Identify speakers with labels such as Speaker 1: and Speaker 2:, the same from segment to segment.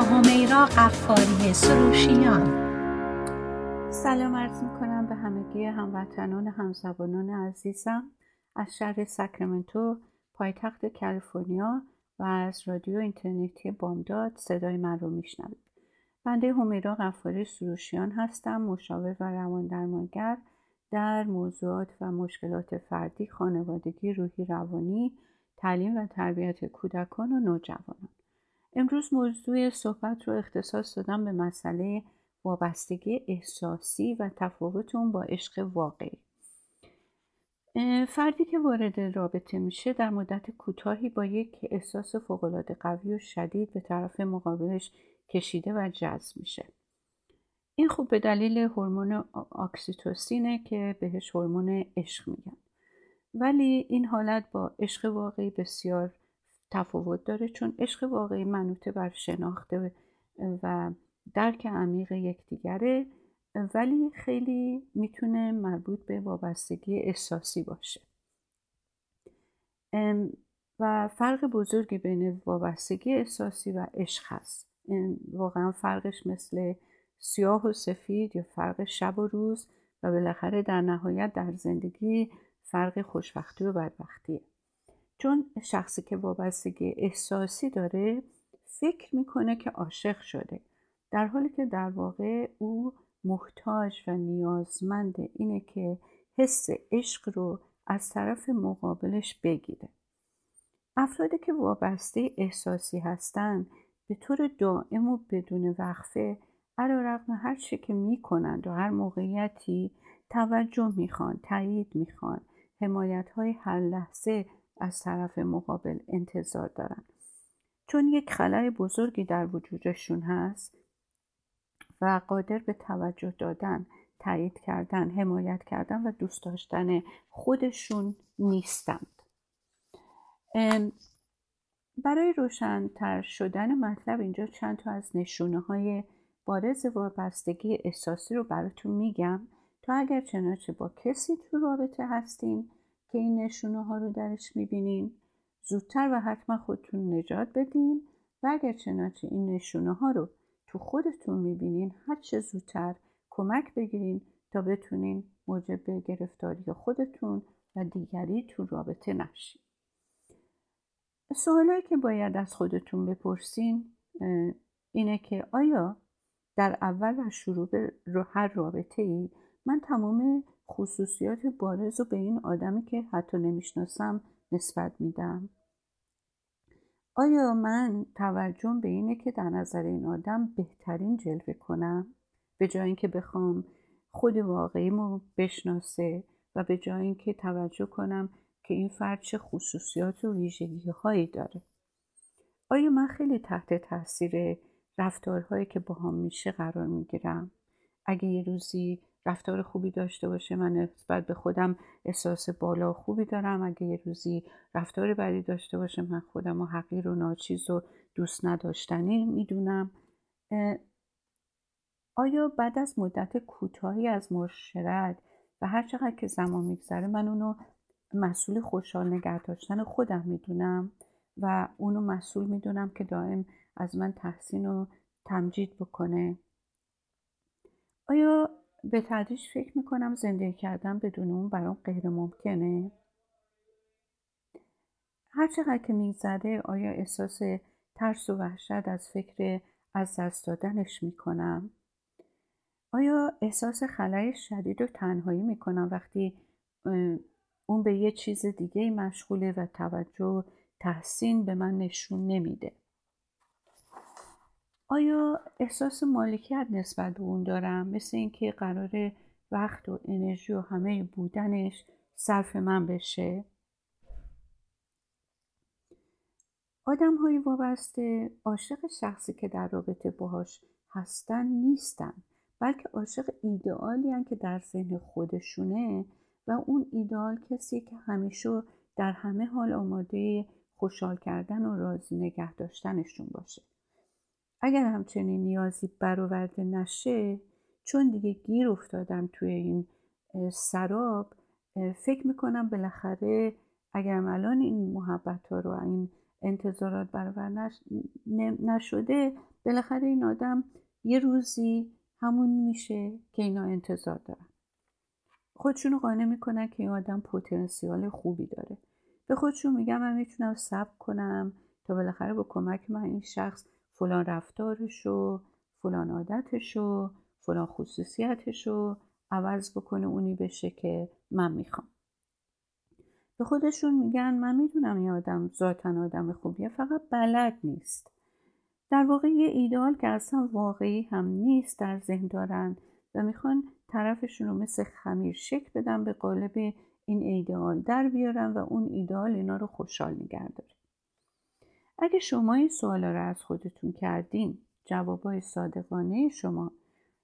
Speaker 1: همیرا قفاری سروشیان.
Speaker 2: سلام عرض می‌کنم به همگی هموطنان همزبانان عزیزم. از شهر ساکرامنتو پایتخت کالیفرنیا و از رادیو اینترنتی بامداد صدای من رو میشنوید. بنده همیرا قفاری سروشیان هستم مشاور و روان درمانگر در موضوعات و مشکلات فردی خانوادگی روحی روانی تعلیم و تربیت کودکان و نوجوانان. امروز موضوع صحبت رو اختصاص دادم به مسئله وابستگی احساسی و تفاوت اون با عشق واقعی. فردی که وارد رابطه میشه در مدت کوتاهی با یک احساس فوقالعاده قوی و شدید به طرف مقابلش کشیده و جذب میشه. این خوب به دلیل هورمون اکسیتوسینه که بهش هورمون عشق میگن. ولی این حالت با عشق واقعی بسیار تفاوت داره چون عشق واقعی منوطه بر شناخته و درک عمیق یکدیگره ولی خیلی می‌تونه مربوط به وابستگی احساسی باشه. و فرق بزرگی بین وابستگی احساسی و عشق هست. واقعا فرقش مثل سیاه و سفید یا فرق شب و روز و بالاخره در نهایت در زندگی فرق خوشبختی و بدبختیه. چون شخصی که وابستگی احساسی داره فکر می‌کنه که عاشق شده. در حالی که در واقع او محتاج و نیازمند اینه که حس عشق رو از طرف مقابلش بگیره. افرادی که وابسته احساسی هستند به طور دائم و بدون وقفه علا رقم هر چه که می‌کنند و هر موقعیتی توجه می‌خوان تایید می‌خوان حمایت های هر لحظه از طرف مقابل انتظار دارن. چون یک خلای بزرگی در وجودشون هست و قادر به توجه دادن تایید کردن حمایت کردن و دوست داشتن خودشون نیستند. برای روشنتر شدن مطلب اینجا چند تا از نشونه های بارز وابستگی احساسی رو براتون میگم. تا اگر چنانچه با کسی تو رابطه هستین که این نشونه ها رو درش می‌بینین. زودتر و حتما خودتون نجات بدین و اگر چنانچه این نشونه ها رو تو خودتون می‌بینین هر چه زودتر کمک بگیرین تا بتونین موجب گرفتاری خودتون و دیگری تو رابطه نشین. سوالایی که باید از خودتون بپرسین اینه که آیا در اول و شروع هر رابطه ای من تمام خصوصیات بارز رو به این آدمی که حتی نمی‌شناسم نسبت میدم. آیا من توجهم به اینه که در نظر این آدم بهترین جلوه کنم؟ به جای اینکه بخوام خود واقعیمو بشناسه و به جای اینکه توجه کنم که این فرد چه خصوصیات و ویژگی هایی داره. آیا من خیلی تحت تاثیر رفتارهایی که با هم میشه قرار می‌گیرم؟ اگه یه روزی رفتار خوبی داشته باشه. من نسبت به خودم احساس بالا خوبی دارم. اگه یه روزی رفتار بدی داشته باشه من خودم و حقیر و ناچیز و دوست نداشتنی می‌دونم. آیا بعد از مدت کوتاهی از معاشرت و هر چقدر که زمان میگذره من اونو مسئول خوشحال نگه داشتن خودم می‌دونم و اونو مسئول می‌دونم که دائم از من تحسین و تمجید بکنه؟ آیا به تدریج فکر می‌کنم زندگی کردن بدون اون برام غیر ممکنه. هر چقدر که میگذره آیا احساس ترس و وحشت از فکر از دست دادنش می‌کنم؟ آیا احساس خلای شدید و تنهایی می‌کنم وقتی اون به یه چیز دیگه مشغوله و توجه تحسین به من نشون نمیده؟ آیا احساس مالکیت نسبت به اون دارم؟ مثل اینکه قرار وقت و انرژی و همه بودنش صرف من بشه. آدم های وابسته عاشق شخصی که در رابطه باهاش هستن نیستن بلکه عاشق ایدئالی که در ذهن خودشونه و اون ایدئال کسی که همیشه در همه حال آماده خوشحال کردن و راضی نگه داشتنشون باشه. اگر همچنین نیازی برآورده نشه چون دیگه گیر افتادم توی این سراب فکر می‌کنم بالاخره اگرم الان این محبت ها رو این انتظارات برابر نشده بالاخره این آدم یه روزی همون میشه که اینا انتظار دارن. خودشونو قانع می‌کنن که این آدم پتانسیال خوبی داره. به خودشون میگم من می‌تونم صبر کنم تا بالاخره با کمک من این شخص فلان رفتارشو فلان عادتشو فلان خصوصیتشو عوض بکنه اونی بشه که من می‌خوام. به خودشون میگن من می‌دونم این آدم ذاتا آدم خوبیه فقط بلد نیست. در واقع یه ایدئال که اصلا واقعی هم نیست در ذهن دارن و می‌خوان طرفشون رو مثل خمیر شک بدن به قالب این ایدئال در بیارن و اون ایدئال اینا رو خوشحال نگه اگه شما این سوالا رو از خودتون کردین جوابای صادقانه شما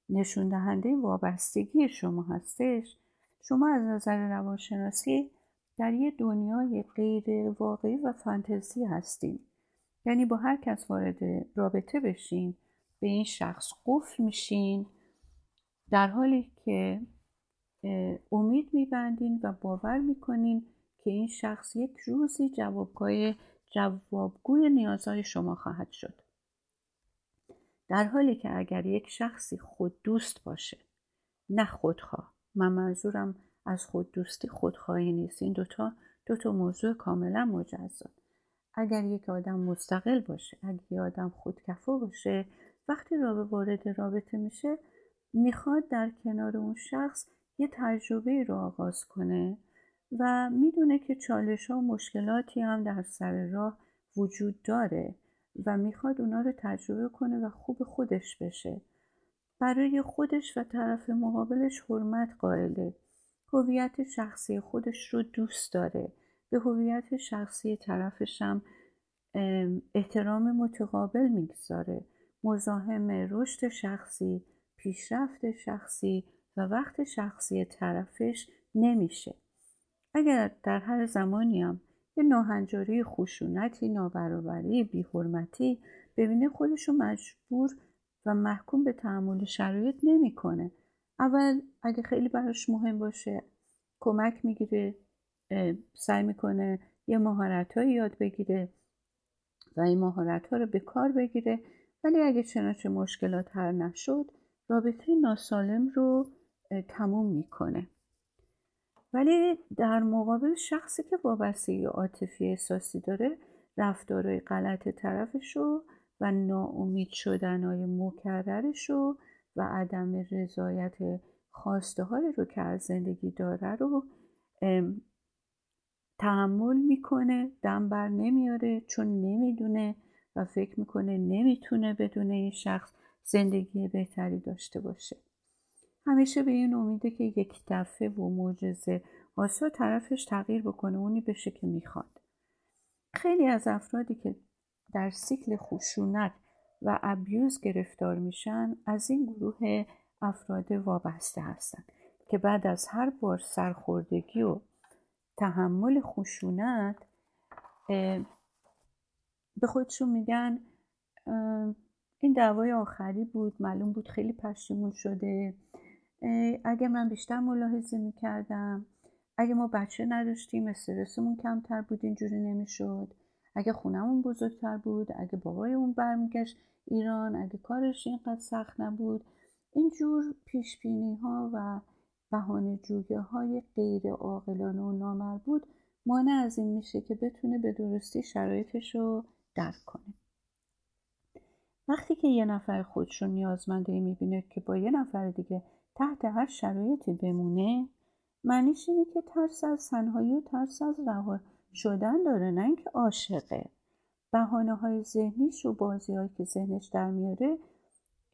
Speaker 2: نشون دهنده وابستگی شما هستش. شما از نظر روانشناسی در یه دنیای غیر واقعی و فانتزی هستین. یعنی با هر کس وارد رابطه بشین به این شخص قفل میشین در حالی که امید میبندین و باور می‌کنین که این شخص یک روزی جوابگوی جوابگوی نیازهای شما خواهد شد. در حالی که اگر یک شخصی خود دوست باشه نه خودخواه. من منظورم از خود دوستی خودخواهی نیست. این دوتا دو تا موضوع کاملا مجزا. اگر یک آدم مستقل باشه اگر یک آدم خودکفا باشه وقتی رابطه وارد رابطه میشه می‌خواد در کنار اون شخص یه تجربه رو آغاز کنه و می‌دونه که چالش ها و مشکلاتی هم در سر راه وجود داره و می‌خواد اونا رو تجربه کنه و خوب خودش بشه. برای خودش و طرف مقابلش حرمت قائله. هویت شخصی خودش رو دوست داره. به هویت شخصی طرفش هم احترام متقابل می‌گذاره. مزاحم رشد شخصی پیشرفت شخصی و وقت شخصی طرفش نمیشه. اگر در هر زمانی هم یه ناهنجاری خشونتی نابرابری بیحرمتی ببینه خودشو مجبور و محکوم به تحمل شرایط نمی‌کنه. اول اگه خیلی براش مهم باشه کمک می‌گیره سعی می‌کنه یه مهارت یاد بگیره و این مهارت ها رو به کار بگیره. ولی اگه چنانچه مشکلات هر نشد رابطه ناسالم رو تموم می‌کنه. ولی در مقابل شخصی که وابستگی عاطفی احساسی داره رفتارهای غلط طرفش رو و ناامید شدنهای مکررش رو و عدم رضایت خواسته های رو که از زندگی داره رو تحمل می‌کنه دم بر نمیاره چون نمی‌دونه و فکر می‌کنه نمی‌تونه بدون این شخص زندگی بهتری داشته باشه. همیشه به این امیده که یک دفعه و معجزه آسا طرفش تغییر بکنه اونی بشه که می‌خواد. خیلی از افرادی که در سیکل خشونت و ابیوز گرفتار میشن از این گروه افراد وابسته هستند که بعد از هر بار سرخوردگی و تحمل خشونت به خودشون میگن این دعوای آخری بود معلوم بود خیلی پشیمون شده. اگه من بیشتر ملاحظه می‌کردم اگه ما بچه نداشتیم استرسمون کمتر بود اینجوری نمی‌شد. اگه خونمون بزرگتر بود اگه بابای اون برمیگشت ایران اگه کارش اینقدر سخت نبود. اینجور پیش ها و بهانه جویه های غیر عاقلانه و نامربوط مانع از این میشه که بتونه به درستی شرایطش رو درک کنه. وقتی که یه نفر خودش رو نیازمنده می‌بینه که با یه نفر دیگه تحت هر شرایطی بمونه معنیش اینه که ترس از تنهایی و ترس از رها شدن داره نه اینکه عاشقه. بهانه های ذهنیش و بازی هایی که ذهنش در میاره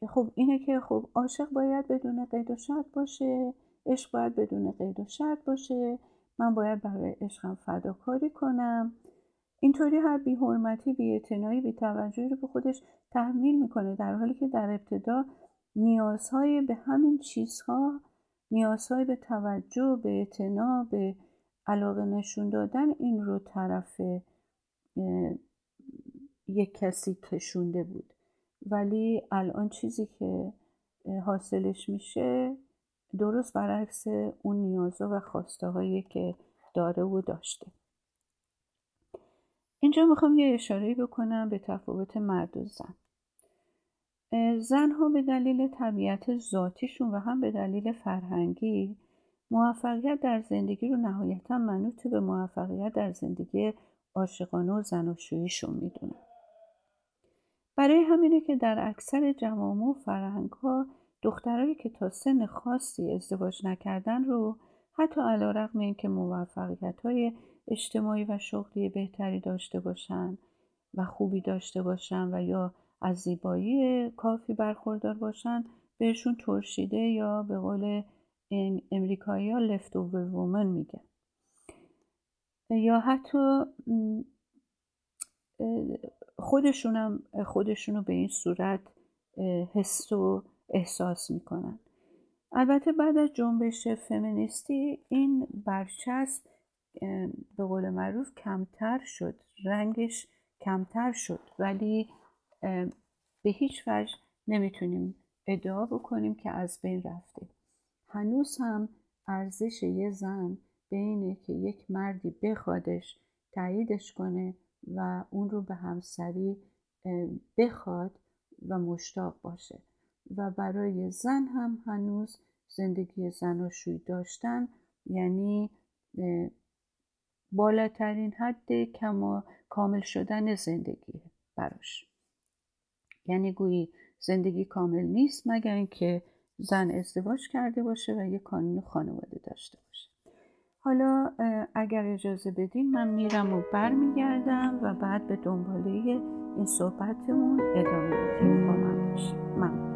Speaker 2: خب اینه که خب عاشق باید بدون قید و شرط باشه عشق باید بدون قید و شرط باشه من باید برای عشقم فداکاری کنم. اینطوری هر بی حرمتی بی اعتنایی بی توجهی رو به خودش تحمیل می‌کنه در حالی که در ابتدا نیازهای به همین چیزها نیازهای به توجه به اعتنا به علاقه نشون دادن این رو طرف یک کسی کشونده بود. ولی الان چیزی که حاصلش میشه درست برعکس اون نیازها و خواسته هایی که داره و داشته. اینجا می‌خوام یه اشاره بکنم به تفاوت مرد و زن. زنها به دلیل طبیعت ذاتیشون و هم به دلیل فرهنگی موفقیت در زندگی رو نهایتا منوط به موفقیت در زندگی عاشقانه و زناشوییشون می‌دونن. برای همینه که در اکثر جوامع و فرهنگ ها دخترایی که تا سن خاصی ازدواج نکردن رو حتی علا رقم این که موفقیت های اجتماعی و شغلی بهتری داشته باشن و خوبی داشته باشن و یا از زیبایی کافی برخوردار باشن بهشون ترشیده یا به قول امریکایی ها لفت اوور وومن میگن. یا حتی خودشونم خودشونو به این صورت حس و احساس می‌کنن. البته بعد از جنبش فمینیستی این برچسب به قول معروف کمتر شد رنگش کمتر شد ولی به هیچ وجه نمی‌تونیم ادعا بکنیم که از بین رفته. هنوز هم ارزش یه زن بینه که یک مردی بخوادش تاییدش کنه و اون رو به همسری بخواد و مشتاق باشه. و برای زن هم هنوز زندگی زناشویی داشتن یعنی بالاترین حد کما کامل شدن زندگی براش. یعنی گویی زندگی کامل نیست مگر اینکه زن ازدواج کرده باشه و یه کانون خانواده داشته باشه. حالا اگر اجازه بدین من میرم و برمیگردم و بعد به دنباله این صحبتمون ادامه میدیم. با من باشیم ممنون.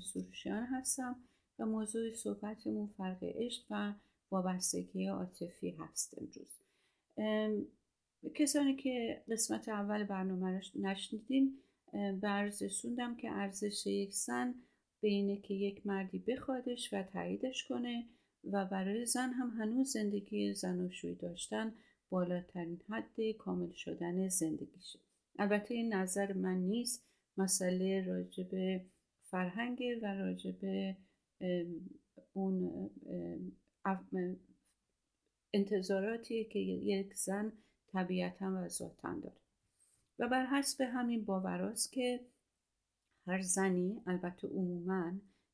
Speaker 2: سروشیان هستم و موضوع صحبتمون فرق عشق و وابستگی عاطفی هست امروز. کسانی که قسمت اول برنامه نشنیدین برزسوندم که ارزش یک زن بینه که یک مردی بخوادش و تاییدش کنه و برای زن هم هنوز زندگی زناشویی داشتن بالاترین حد کامل شدن زندگیشه. البته این نظر من نیست. مسئله راجب فرهنگ و راجب اون انتظاراتی که یک زن طبیعتا و ذاتا داره. و بر حسب همین باوراست که هر زنی البته عموما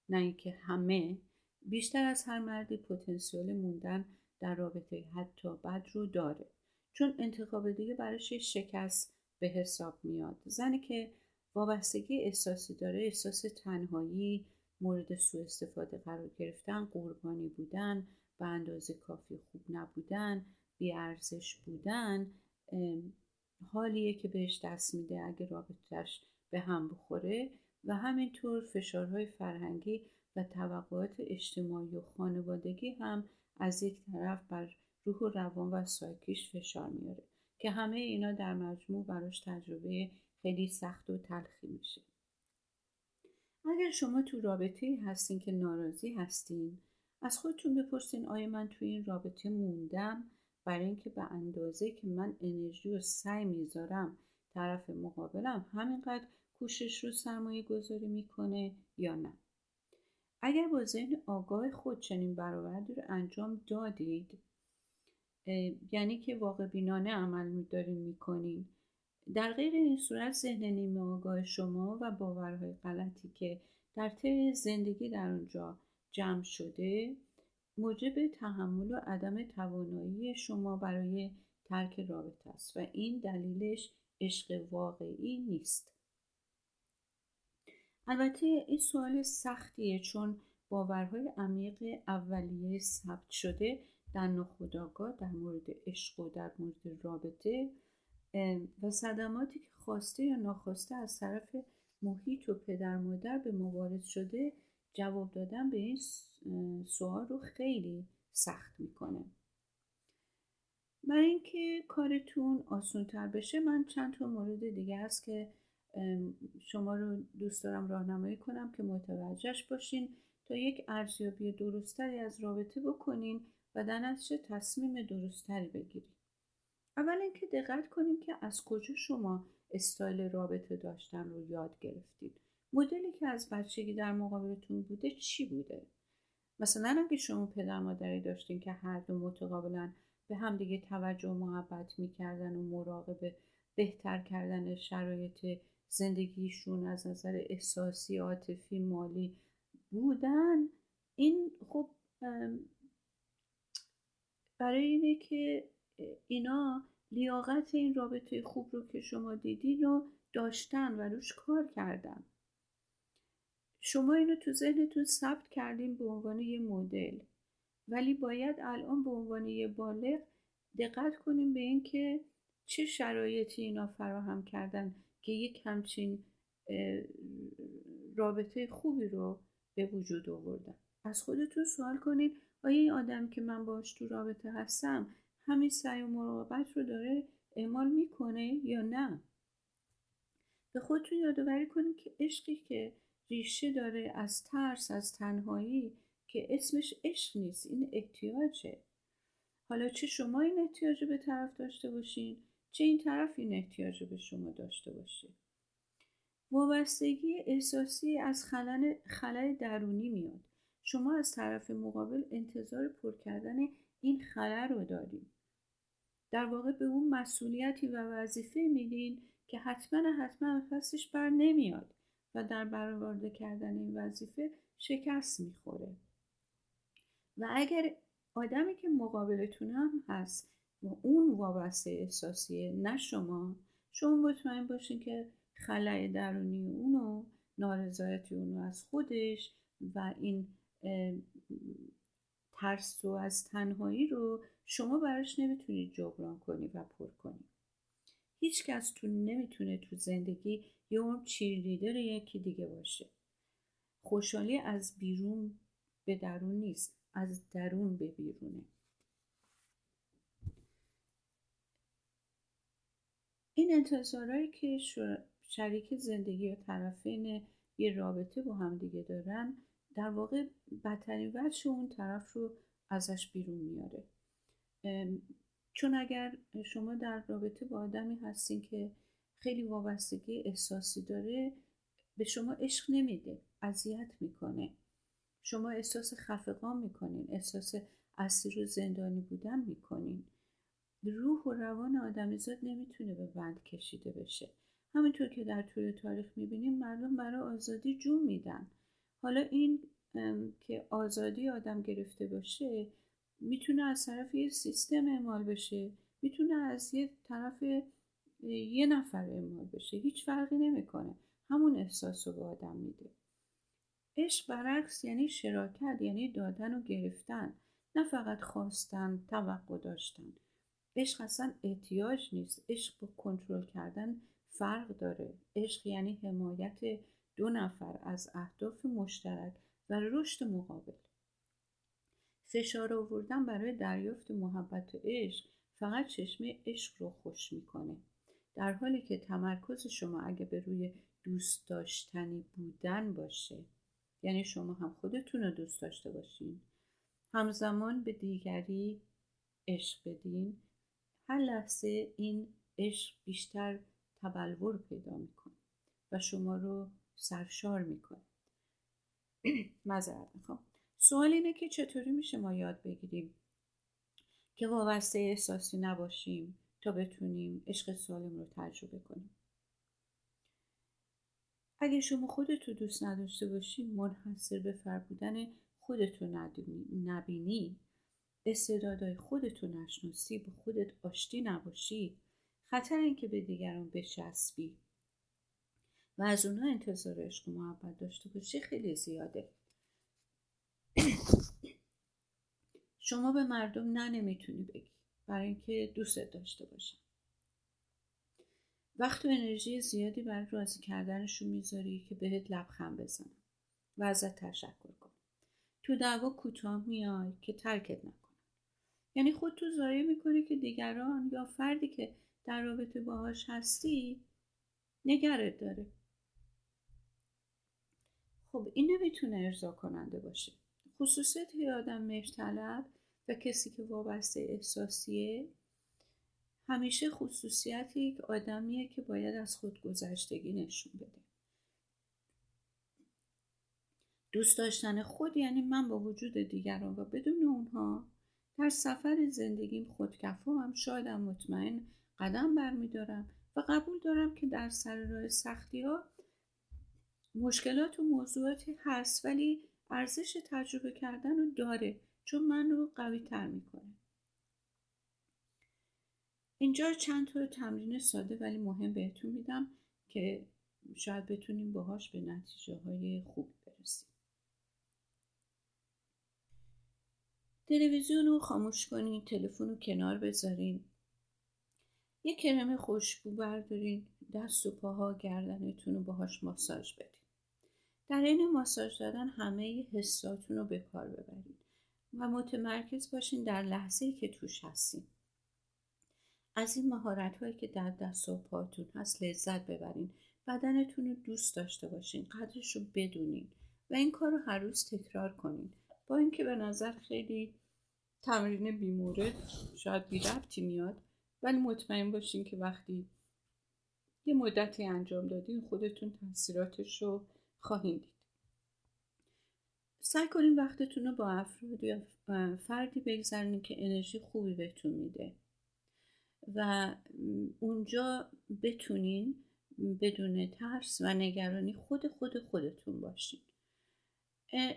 Speaker 2: نه اینکه همه بیشتر از هر مردی پتانسیل موندن در رابطه حتی بد رو داره. چون انتخاب دیگه براش شکست به حساب میاد. زنی که وابستگی احساسی داره. احساس تنهایی مورد سوء استفاده قرار گرفتن قربانی بودن به اندازه کافی خوب نبودن بیارزش بودن حالیه که بهش دست میده اگه رابطهش به هم بخوره و همینطور فشارهای فرهنگی و توقعات اجتماعی و خانوادگی هم از یک طرف بر روح و روان و سایکیش فشار میاره که همه اینا در مجموع براش تجربه خیلی سخت و تلخی میشه. اگر شما تو رابطه هستین که ناراضی هستین از خودتون بپرسین آیا من تو این رابطه موندم؟ برای اینکه به اندازه که من انرژی و سعی می‌ذارم طرف مقابلم همینقدر کوشش رو سرمایه گذاری می‌کنه یا نه. اگر با ذهن آگاه خود چنین برآوردی رو انجام دادید یعنی که واقع بینانه عمل دارین می‌کنین در غیر این صورت ذهن نیمه آگاه شما و باورهای غلطی که در طی زندگی در اونجا جمع شده موجب تحمل و عدم توانایی شما برای ترک رابطه است و این دلیلش عشق واقعی نیست. البته این سوال سختیه چون باورهای عمیق اولیه ثبت شده در نخودآگاه در مورد عشق و در مورد رابطه و صدماتی که خواسته یا ناخواسته از طرف محیط و پدر مادر به موارد شده جواب دادن به این سوال رو خیلی سخت می‌کنه. برای اینکه کارتون آسان تر بشه من چند تا مورد دیگه هست که شما رو دوست دارم راهنمایی کنم که متوجهش باشین. تا یک ارزیابی درستری از رابطه بکنین و در نتیجه تصمیم درستری بگیرید اول اینکه دقت کنیم که از کجا شما استایل رابطه داشتن رو یاد گرفتید مدلی که از بچگی در مقابلتون بوده چی بوده؟ مثلا اگه شما پدر مادری داشتین که هر دو متقابلا به همدیگه توجه و محبت می‌کردن و مراقب بهتر کردن شرایط زندگیشون از نظر احساسی عاطفی مالی بودن این خب برای اینه که اینا لیاقت این رابطه خوب رو که شما دیدین رو داشتن و روش کار کردن. شما اینو تو ذهنتون ثبت کردین به عنوان یه مدل. ولی باید الان به عنوان یه بالغ دقت کنیم به اینکه چه شرایطی اینا فراهم کردن که یک همچین رابطه خوبی رو به وجود آوردن. از خودتون سوال کنید آیا این آدم که من باش تو رابطه هستم همین سعی و مراقبت رو داره اعمال می‌کنه یا نه؟ به خودتون یادآوری کنید که عشقی که ریشه داره از ترس از تنهایی که اسمش عشق نیست این احتیاجه. حالا چه شما این احتیاج به طرف داشته باشین چه این طرف این احتیاج به شما داشته باشه. وابستگی احساسی از خلل درونی میاد. شما از طرف مقابل انتظار پر کردن این خلل رو دارید در واقع به اون مسئولیتی و وظیفه میدین که حتما حتما پسش بر نمیاد و در برآورده کردن این وظیفه شکست می‌خوره. و اگر آدمی که مقابلتون هم هست و اون وابسته احساسیه نه شما شما مطمئن باشین که خلای درونی اونو نارضایتی اونو از خودش و این ترس و از تنهایی رو شما براش نمی‌تونید جبران کنی و پر کنی. هیچ کس تو نمی‌تونه تو زندگی یه اون چیرلیدر یکی دیگه باشه. خوشحالی از بیرون به درون نیست از درون به بیرونه. این انتظارهایی که شریک زندگی یا طرفین یه رابطه با هم دیگه دارن در واقع بدترین وجه اون طرف رو ازش بیرون میاره. چون اگر شما در رابطه با آدمی هستین که خیلی وابستگی احساسی داره به شما عشق نمیده اذیت می‌کنه. شما احساس خفقان می‌کنین احساس اسیر و زندانی بودن می‌کنین. روح و روان آدمیزاد نمی‌تونه به بند کشیده بشه. همینطور که در طول تاریخ می‌بینیم مردم برای آزادی جون میدن. حالا این که آزادی آدم گرفته باشه می‌تونه از طرف یه سیستم اعمال بشه می‌تونه از یه طرف یه نفر اعمال بشه. هیچ فرقی نمی‌کنه. همون احساس رو به آدم میده. عشق برعکس یعنی شراکت یعنی دادن و گرفتن. نه فقط خواستن توقع داشتن. عشق اصلا احتیاج نیست. عشق با کنترل کردن فرق داره. عشق یعنی حمایت دو نفر از اهداف مشترک و رشد مقابل. فشار آوردن برای دریافت محبت و عشق فقط چشمه عشق رو خوش می‌کنه. در حالی که تمرکز شما اگه به روی دوست داشتنی بودن باشه یعنی شما هم خودتون رو دوست داشته باشین همزمان به دیگری عشق بدین هر لحظه این عشق بیشتر تبلور پیدا می‌کنه و شما رو سرشار می‌کنه. مذارت می‌خوام. سوال اینه که چطوری میشه ما یاد بگیریم که وابسته احساسی نباشیم تا بتونیم عشق سالم رو تجربه کنیم. اگه شما خودت رو دوست نداشته باشی منحصر به فر بودن خودتو نبینی استعدادهای خودتو نشناسی به خودت آشتی نباشی خطر اینکه به دیگران بچسبی. و از اونها انتظار عشق و محبت داشته باشی خیلی زیاده. شما به مردم نه نمی‌تونی بگی. برای اینکه دوستت داشته باشن. وقت و انرژی زیادی برای راضی کردنشون می‌ذاری که بهت لبخند بزنن و ازت تشکر کن. تو دعوا کوتاه میای که ترکت نکنن. یعنی خود تو ضایع می‌کنی که دیگران یا فردی که در رابطه باهاش هستی نگرت داره. خب این نمی‌تونه ارضا کننده باشه. خصوصیت یه آدم مهرطلب و کسی که وابسته احساسیه همیشه خصوصیت یک آدمیه که باید از خود گذشتگی نشون بده. دوست داشتن خود یعنی من با وجود دیگران و بدون اونها در سفر زندگیم خودکفا هم شایدم مطمئن قدم برمیدارم و قبول دارم که در سر راه سختی ها مشکلات و موضوعاتی هست ولی ارزش تجربه کردن رو داره چون من رو قوی تر می‌کنه. اینجا چند تا تمرین ساده ولی مهم بهتون میدم که شاید بتونیم باهاش به نتیجه های خوب برسیم. تلویزیون رو خاموش کنین تلفن رو کنار بذارین. یه کرم خوشبو بردارین دست و پاها گردنتون رو باهاش ماساژ بدین. در این ماساژ دادن همه حساتون رو به کار ببرید و متمرکز باشین در لحظه که توش هستین. از این مهارت هایی که در دست و پاتون هست لذت ببرین. بدنتون رو دوست داشته باشین قدرش رو بدونین و این کار رو هر روز تکرار کنین. با اینکه به نظر خیلی تمرین بیمورد شاید بی ربطی میاد ولی مطمئن باشین که وقتی یه مدتی انجام دادین خودتون تاثیراتش رو خواهید دید. سعی کنین وقتتون رو با افراد یا فردی بگذارین که انرژی خوبی بهتون میده. و اونجا بتونین بدون ترس و نگرانی خود خود خودتون باشین.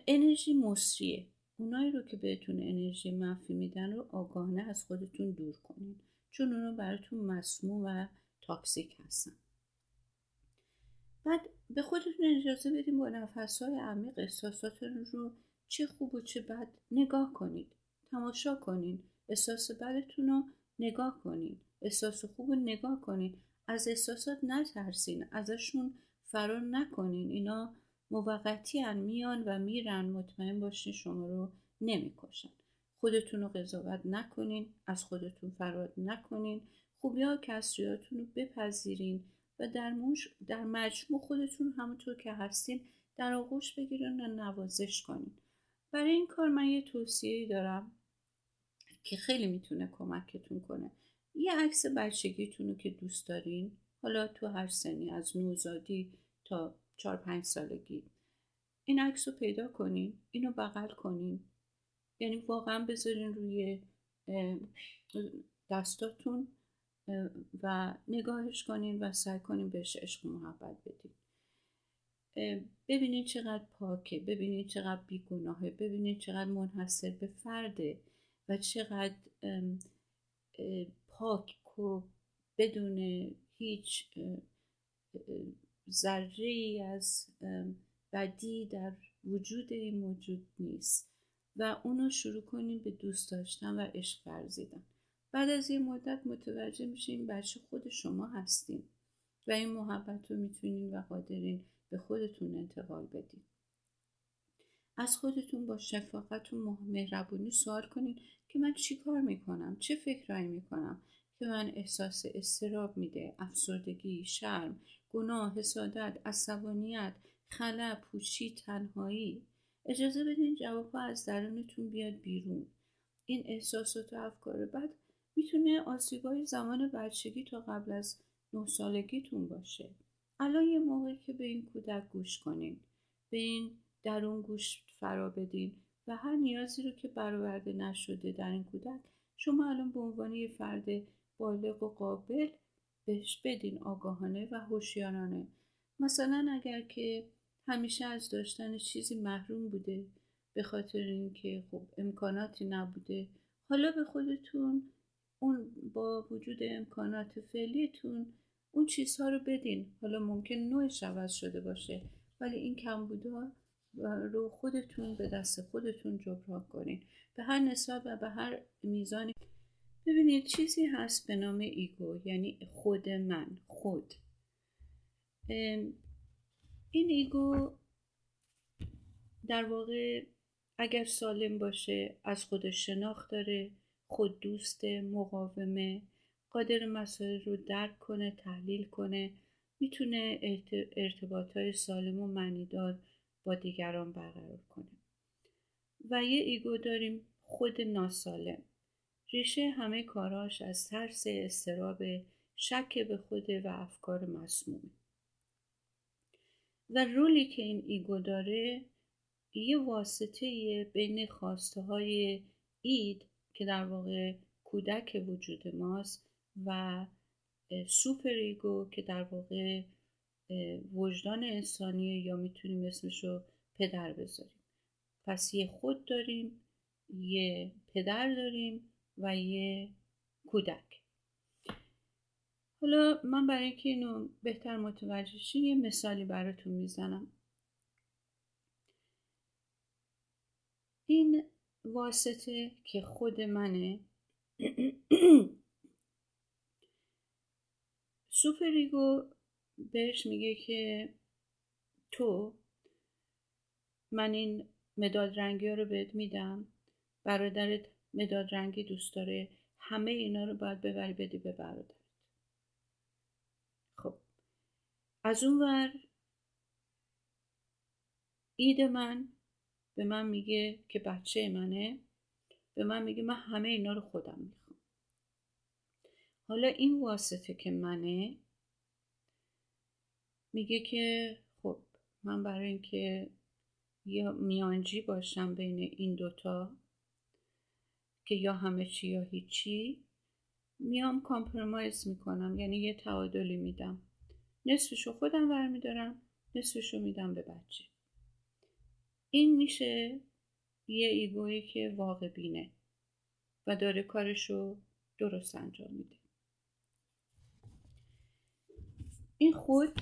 Speaker 2: انرژی مصریه. اونایی رو که بهتون انرژی منفی میدن رو آگاهانه از خودتون دور کنین. چون اونا براتون مسموم و تاکسیک هستن. بعد به خودتون اجازه بدین با نفسهای عمیق احساساتتون رو چه خوب و چه بد نگاه کنید تماشا کنید احساس بدتون رو نگاه کنید احساس خوب رو نگاه کنید از احساسات نترسین. ازشون فرار نکنین. اینا موقتی میان و میرن. مطمئن باشین شما رو نمی‌کشن. خودتون رو قضاوت نکنین. از خودتون فرار نکنین. خوبی ها کسریاتون رو بپذیرین. و در, در مجموع خودتون همونطور که هستین در آغوش بگیرین و نوازش کنین. برای این کار من یه توصیه دارم که خیلی می‌تونه کمکتون کنه. یه عکس بچگیتون رو که دوست دارین حالا تو هر سنی از نوزادی تا چهار پنج سالگی این عکس رو پیدا کنین اینو بغل کنین. یعنی واقعا بذارین روی دستاتون و نگاهش کنین و سعی کنین بهش عشق و محبت بدین. ببینید چقدر پاکه ببینید چقدر بیگناهه ببینید چقدر منحصر به فرده و چقدر پاک و بدون هیچ ذره از بدی در وجود این موجود نیست. و اونو شروع کنیم به دوست داشتن و عشق ورزیدن. بعد از یه مدت متوجه میشین بچه خود شما هستین و این محبت رو می‌تونین و قادرین به خودتون انتقال بدین. از خودتون با شفاقت و مهربونی سوال کنین که من چی کار می‌کنم چه فکرهایی می‌کنم که من احساس استراب میده افسردگی شرم گناه حسادت عصبانیت خلا پوچی تنهایی. اجازه بدین جوابها از درونتون بیاد بیرون. این احساسات و افکار بد می‌تونه آسیبای زمان بچگی تا قبل از نه سالگیتون باشه. الان یه موقعی که به این کودک گوش کنین به این درون گوش فرا بدین و هر نیازی رو که برآورده نشده در این کودک شما الان به عنوان یه فرد بالغ و قابل بهش بدین آگاهانه و هوشیارانه. مثلا اگر که همیشه از داشتن چیزی محروم بوده به خاطر اینکه خب امکاناتی نبوده حالا به خودتون اون با وجود امکانات فعلیتون اون چیزها رو بدین. حالا ممکن نوعش عوض شده باشه ولی این کمبودها رو خودتون به دست خودتون جبران کنین. به هر نسبت و به هر میزانی. ببینید چیزی هست به نام ایگو یعنی خود من خود. این ego در واقع اگر سالم باشه از خودش شناخت داره. خود دوست مقاومه. قادره مسائل رو درک کنه تحلیل کنه. می‌تونه ارتباط های سالم و معنیدار با دیگران برقرار کنه. و یه ego داریم خود ناسالم. ریشه همه کاراش از ترس اضطراب شک به خوده و افکار مسمومه. و role ی که این ego داره یه واسطه بین خواسته های id که در واقع کودک وجود ماست و super ego که در واقع وجدان انسانیه یا می‌تونیم اسمش رو پدر بذاریم. پس یه خود داریم یه پدر داریم و یه کودک. حالا من برای اینکه اینو بهتر متوجه شین یه مثالی براتون می‌زنم. این واسطه که خود منه. سوپریگو بهش میگه که تو من این مداد رنگی ها رو بهت میدم. برادرت مداد رنگی دوست داره. همه اینا رو باید ببری بدی به برادرت. خب. از اون ور اید من به من میگه که بچه منه به من میگه من همه اینا رو خودم می‌خوام. حالا این واسطه که منه میگه که خب من برای اینکه یا میانجی باشم بین این دوتا که یا همه چی یا هیچی میام کامپرمایز می‌کنم. یعنی یه تعادلی میدم. نصفشو خودم برمیدارم نصفشو میدم به بچه. این میشه یه ایگویی که واقع بینه و داره کارشو درست انجام میده. این خود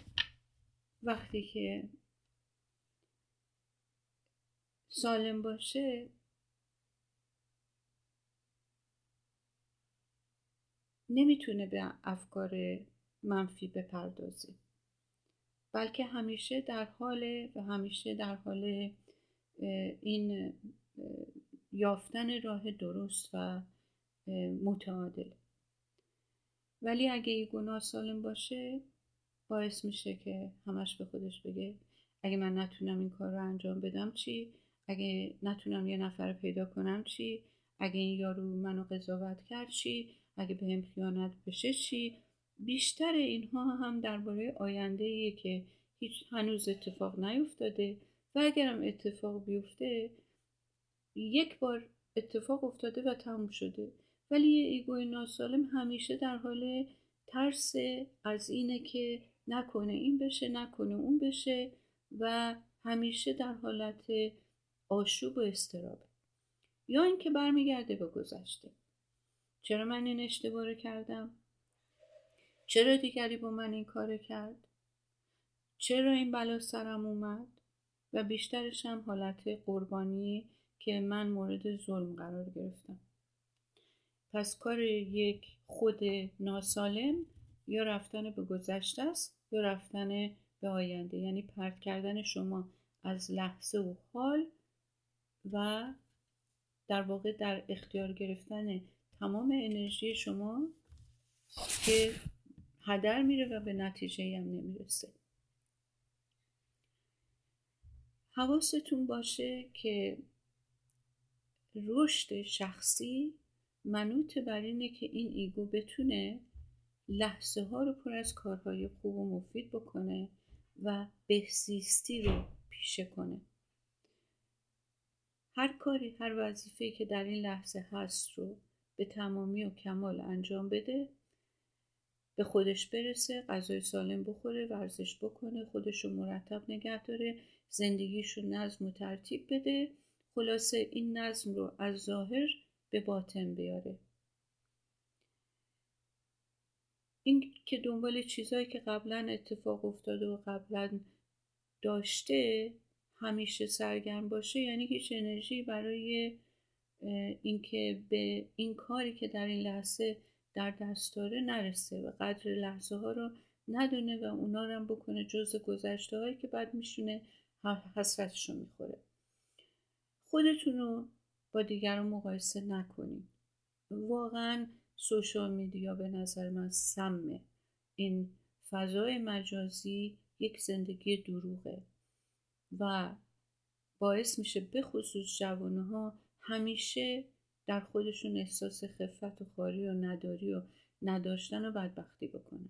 Speaker 2: وقتی که سالم باشه نمی‌تونه به افکار منفی بپردازه بلکه همیشه در حال و همیشه در حال این یافتن راه درست و متعادل. ولی اگه این گناه سالم باشه باعث میشه که همش به خودش بگه اگه من نتونم این کار رو انجام بدم چی؟ اگه نتونم یه نفر پیدا کنم چی؟ اگه این یارو منو قضاوت کرد چی؟ اگه به هم خیانت بشه چی؟ بیشتر اینها هم درباره آینده که هیچ هنوز اتفاق نیفتاده. و اگرم اتفاق بیفته یک بار اتفاق افتاده و تموم شده. ولی یه ایگوی ناسالم همیشه در حال ترس از اینه که نکنه این بشه نکنه اون بشه و همیشه در حالت آشوب و استرابه یا اینکه برمیگرده به گذشته. چرا من این اشتباه رو کردم؟ چرا دیگری با من این کار کرد؟ چرا این بلا سرم اومد؟ و بیشترش هم حالت قربانی که من مورد ظلم قرار گرفتم. پس کار یک خود ناسالم یا رفتن به گذشته است یا رفتن به آینده. یعنی پرت کردن شما از لحظه و حال و در واقع در اختیار گرفتن تمام انرژی شما که هدر میره و به نتیجه هم نمی‌رسه. حواستون باشه که رشد شخصی منوط بر اینه که این ایگو بتونه لحظه ها رو پر از کارهای خوب و مفید بکنه و بهزیستی رو پیشه کنه. هر کاری هر وظیفه که در این لحظه هست رو به تمامی و کمال انجام بده به خودش برسه غذای سالم بخوره ورزش بکنه خودش رو مرتب نگه داره زندگیش رو نظم و ترتیب بده. خلاصه این نظم رو از ظاهر به باطن بیاره. این که دنبال چیزهایی که قبلا اتفاق افتاده و قبلا داشته همیشه سرگرم باشه یعنی هیچ انرژی برای اینکه به این کاری که در این لحظه در دست داره نرسه و قدر لحظه ها رو ندونه و اونا رو هم بکنه جز گذشته هایی که بعد میشونه. حسرتش رو می‌خوره. خودتون رو با دیگران مقایسه نکنید واقعا سوشال میدیا به نظر من سمه. این فضای مجازی یک زندگی دروغه و باعث میشه به خصوص جوانه ها همیشه در خودشون احساس خفت و خاری و نداری و نداشتن و بدبختی بکنن.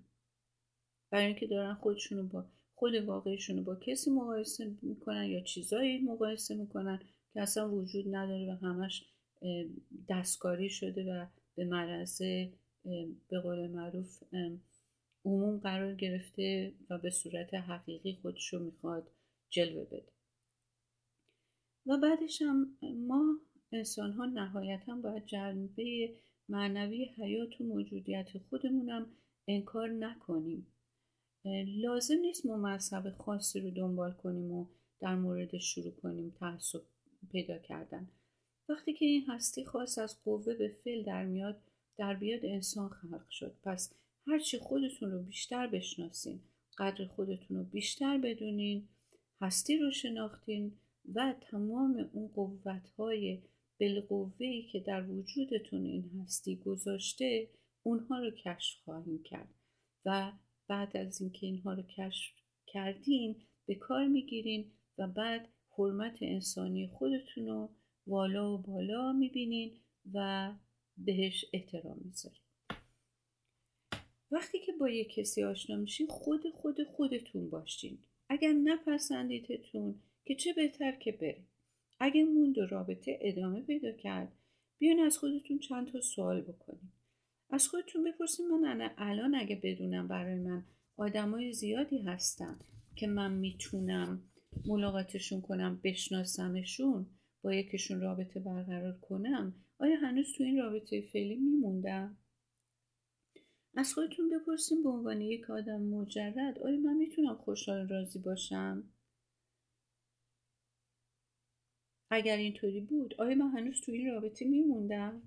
Speaker 2: برای اینکه دارن خودشون رو با خود واقعیشون رو با کسی مقایسه می‌کنن یا چیزایی مقایسه می‌کنن که اصلا وجود نداره و همش دستکاری شده و به مرزه به قول معروف عموم قرار گرفته و به صورت حقیقی خودشو می‌خواد جلوه بده. و بعدش هم ما انسان ها نهایتا باید جنبه معنوی حیات و موجودیت خودمونم انکار نکنیم. لازم نیست ما مذهب خاصی رو دنبال کنیم و در مورد شروع کنیم تعصب پیدا کردن. وقتی که این هستی خاص از قوه به فعل در میاد در بیاد انسان خلق شد. پس هرچی خودتون رو بیشتر بشناسین قدر خودتون رو بیشتر بدونین هستی رو شناختین و تمام اون قوت های بالقوه که در وجودتون این هستی گذاشته اونها رو کشف خواهیم کرد. و بعد از اینکه اینها رو کشف کردین به کار می‌گیرین و بعد حرمت انسانی خودتون رو والا و بالا می‌بینین و بهش احترام می‌ذارین. وقتی که با یک کسی آشنا میشین خود خود خودتون باشین. اگر نپسندیدتون که چه بهتر که بریم اگه موند و رابطه ادامه پیدا کرد بیان از خودتون چند تا سوال بکنید از خودتون بپرسید من الان اگه بدونم برای من آدمای زیادی هستن که من می‌تونم ملاقاتشون کنم بشناسمشون با یکیشون رابطه برقرار کنم آیا هنوز تو این رابطه فعلی میموندم؟ از خودتون بپرسیم به عنوان یک آدم مجرد آیا من می‌تونم خوشحال راضی باشم؟ اگر اینطوری بود آیا من هنوز تو این رابطه میموندم؟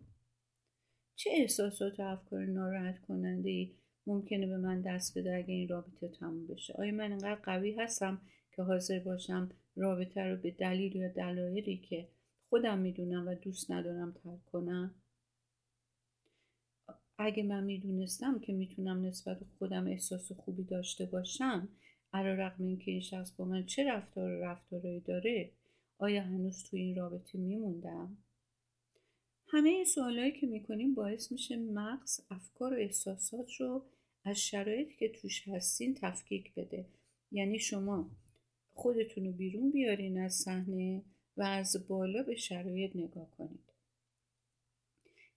Speaker 2: چه احساسات و افکار ناراحت کننده ای ممکنه به من دست بده اگه این رابطه تموم بشه؟ آیا من انقدر قوی هستم که حاضر باشم رابطه رو به دلیل یا دلایلی که خودم می‌دونم و دوست ندارم ترک کنم؟ اگه من می‌دونستم که می‌تونم نسبت به خودم احساس خوبی داشته باشم علا رقم اینکه این شخص با من چه رفتار و رفتارهایی داره آیا هنوز تو این رابطه میموندم؟ همه این سوالایی که می‌کنیم باعث میشه مغز افکار و احساسات رو از شرایطی که توش هستین تفکیک بده. یعنی شما خودتون رو بیرون بیارین از صحنه و از بالا به شرایط نگاه کنید.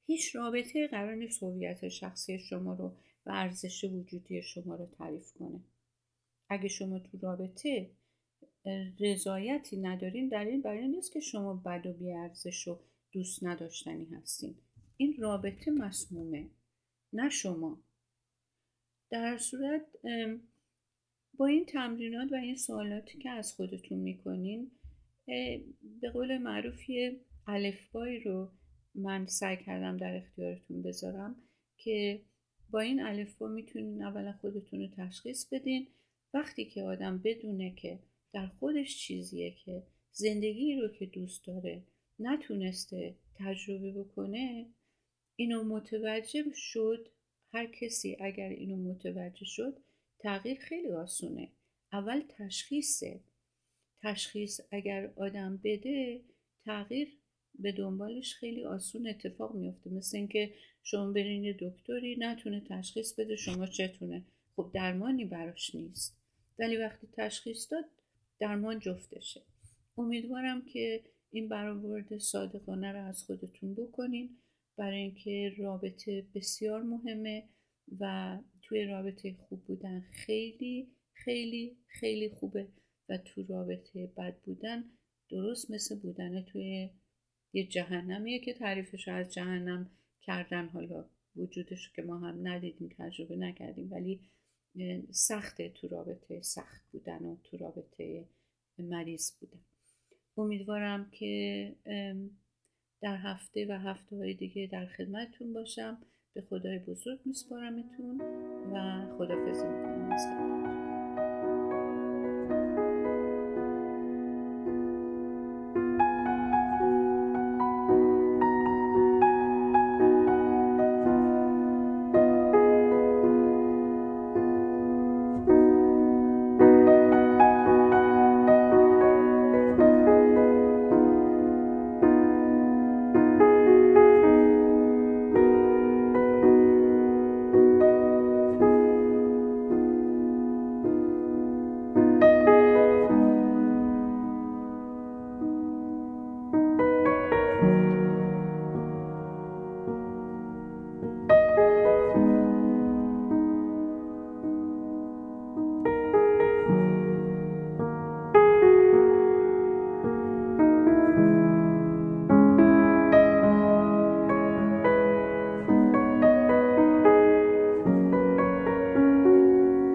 Speaker 2: هیچ رابطه قرار نیست هویت شخصی شما رو و ارزش وجودی شما رو تعریف کنه. اگه شما تو رابطه رضایتی ندارین در این برای نیست که شما بد و بیارزش و دوست نداشتنی هستین. این رابطه مسمومه. نه شما. در صورت با این تمرینات و این سوالاتی که از خودتون می‌کنین به قول معروف یه الفبایی رو من سعی کردم در اختیارتون بذارم که با این الفبا می‌تونین اولا خودتون رو تشخیص بدین. وقتی که آدم بدونه که در خودش چیزیه که زندگی رو که دوست داره نتونسته تجربه بکنه اینو متوجه شد هر کسی اگر اینو متوجه شد تغییر خیلی آسونه. اول تشخیصه. تشخیص اگر آدم بده تغییر به دنبالش خیلی آسون اتفاق میفته مثل اینکه شما برین دکتری نتونه تشخیص بده شما چتونه. خب درمانی براش نیست. ولی وقتی تشخیص داد درمان جفتشه. امیدوارم که این برآورد صادقانه رو از خودتون بکنین. برای اینکه رابطه بسیار مهمه و توی رابطه خوب بودن خیلی خیلی خیلی خوبه و تو رابطه بد بودن درست مثل بودن توی یه جهنمیه که تعریفش از جهنم کردن. حالا وجودش که ما هم ندیدیم تجربه نکردیم ولی سخته تو رابطه سخت بودن و تو رابطه مریض بودن. امیدوارم که در هفته و هفته های دیگه در خدمتتون باشم. به خدای بزرگ میسپارمتون و خدافزی می‌کنم.